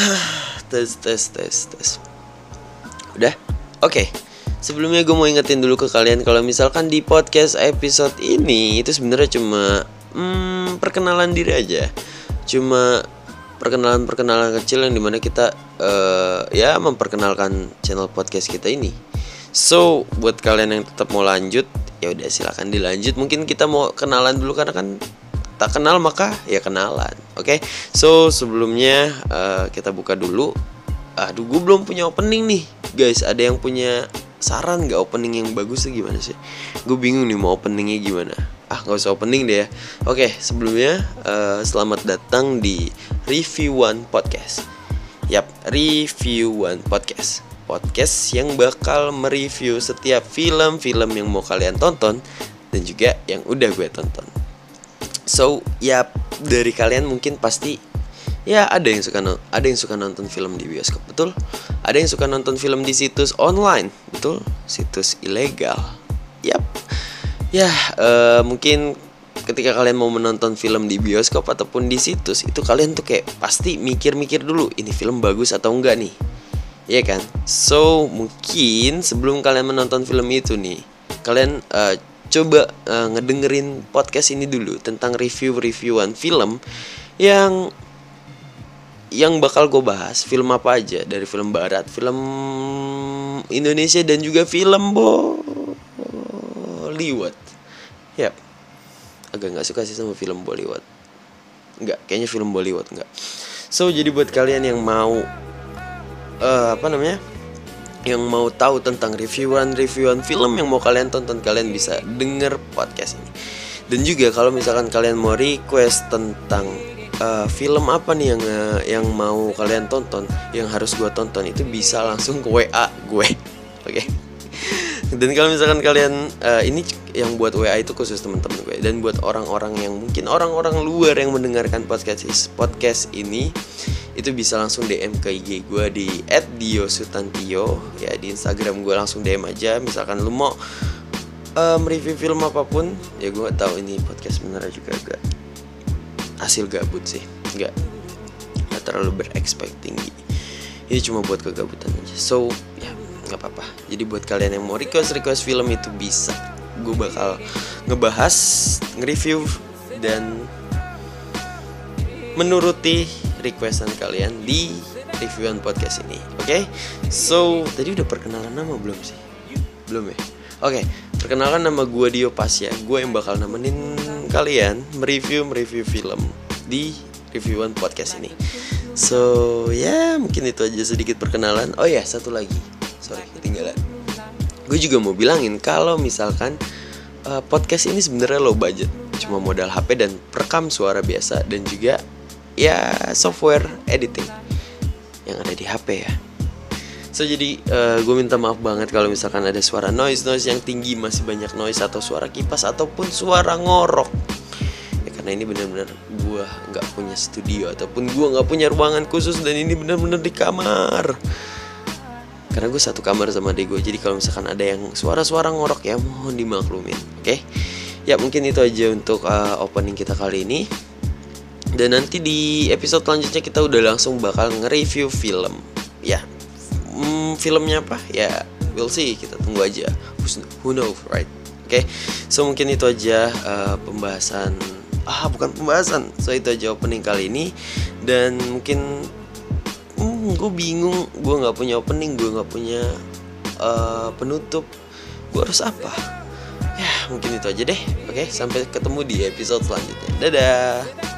tes tes tes tes. Udah? Oke. Okay. sebelumnya gue mau ingetin dulu ke kalian kalau misalkan di podcast episode ini itu sebenarnya cuma hmm, perkenalan diri aja. Cuma perkenalan perkenalan kecil yang di mana kita uh, ya memperkenalkan channel podcast kita ini. So buat kalian yang tetap mau lanjut ya udah silakan dilanjut. Mungkin kita mau kenalan dulu karena kan tak kenal maka ya kenalan oke? Okay? so sebelumnya uh, kita buka dulu. Aduh gue belum punya opening nih. Guys ada yang punya saran gak opening yang bagus tuh gimana sih? Gue bingung nih mau openingnya gimana. Ah nggak usah opening deh ya. Oke sebelumnya uh, selamat datang di review one podcast. Yap review one podcast. Podcast yang bakal mereview setiap film-film yang mau kalian tonton dan juga yang udah gue tonton so ya dari kalian mungkin pasti ya ada yang suka ada yang suka nonton film di bioskop betul? Ada yang suka nonton film di situs online betul? Situs ilegal. Yap. Ya uh, mungkin ketika kalian mau menonton film di bioskop ataupun di situs itu kalian tuh kayak pasti mikir-mikir dulu ini film bagus atau enggak nih? Iya kan? So mungkin sebelum kalian menonton film itu nih, kalian uh, coba uh, ngedengerin podcast ini dulu tentang review-reviewan film yang yang bakal gue bahas film apa aja dari film barat, film Indonesia dan juga film Bollywood. Yap. Agak nggak suka sih sama film Bollywood. Nggak, kayaknya film Bollywood nggak. So jadi buat kalian yang mau uh, apa namanya? Yang mau tahu tentang reviewan-reviewan film yang mau kalian tonton kalian bisa denger podcast ini dan juga kalau misalkan kalian mau request tentang uh, film apa nih yang uh, yang mau kalian tonton yang harus gue tonton itu bisa langsung ke WA gue oke okay? dan kalau misalkan kalian uh, ini yang buat WA itu khusus teman-teman gue dan buat orang-orang yang mungkin orang-orang luar yang mendengarkan podcast podcast ini itu bisa langsung DM ke IG gue di @diosutantio ya di Instagram gue langsung DM aja. Misalkan lu mau um, review film apa pun ya gue gak tahu ini podcast beneran juga agak hasil gabut sih nggak nggak terlalu berekspekt tinggi ini cuma buat kegabutan aja. So ya nggak apa-apa. Jadi buat kalian yang mau request request film itu bisa. Gue bakal ngebahas nge-review dan menuruti requestan kalian di reviewan podcast ini. Oke, okay? so tadi udah perkenalan nama belum sih? Belum ya? Oke, okay, perkenalkan nama gue Dio Pasya. Gue yang bakal nemenin kalian mereview mereview film di reviewan podcast ini. So ya yeah, mungkin itu aja sedikit perkenalan. Oh ya yeah, satu lagi, sorry ketinggalan. Gue juga mau bilangin kalau misalkan uh, podcast ini sebenarnya low budget, cuma modal HP dan perekam suara biasa dan juga ya software editing yang ada di HP ya. So jadi uh, gue minta maaf banget kalau misalkan ada suara noise noise yang tinggi masih banyak noise atau suara kipas ataupun suara ngorok. Ya karena ini benar-benar gue nggak punya studio ataupun gue nggak punya ruangan khusus dan ini benar-benar di kamar. Karena gue satu kamar sama adik gue jadi kalau misalkan ada yang suara-suara ngorok ya mohon dimaklumin, oke? Okay? Ya mungkin itu aja untuk uh, opening kita kali ini. Dan nanti di episode selanjutnya kita udah langsung bakal nge-review film. Ya, hmm, filmnya apa? Ya, we'll see. Kita tunggu aja. Who knows, right? Oke, okay? so mungkin itu aja uh, pembahasan. Ah, bukan pembahasan. So itu aja opening kali ini. Dan mungkin, hmm, gue bingung. Gue nggak punya opening. Gue nggak punya uh, penutup. Gue harus apa? Ya, mungkin itu aja deh. Oke, okay? sampai ketemu di episode selanjutnya. Dadah.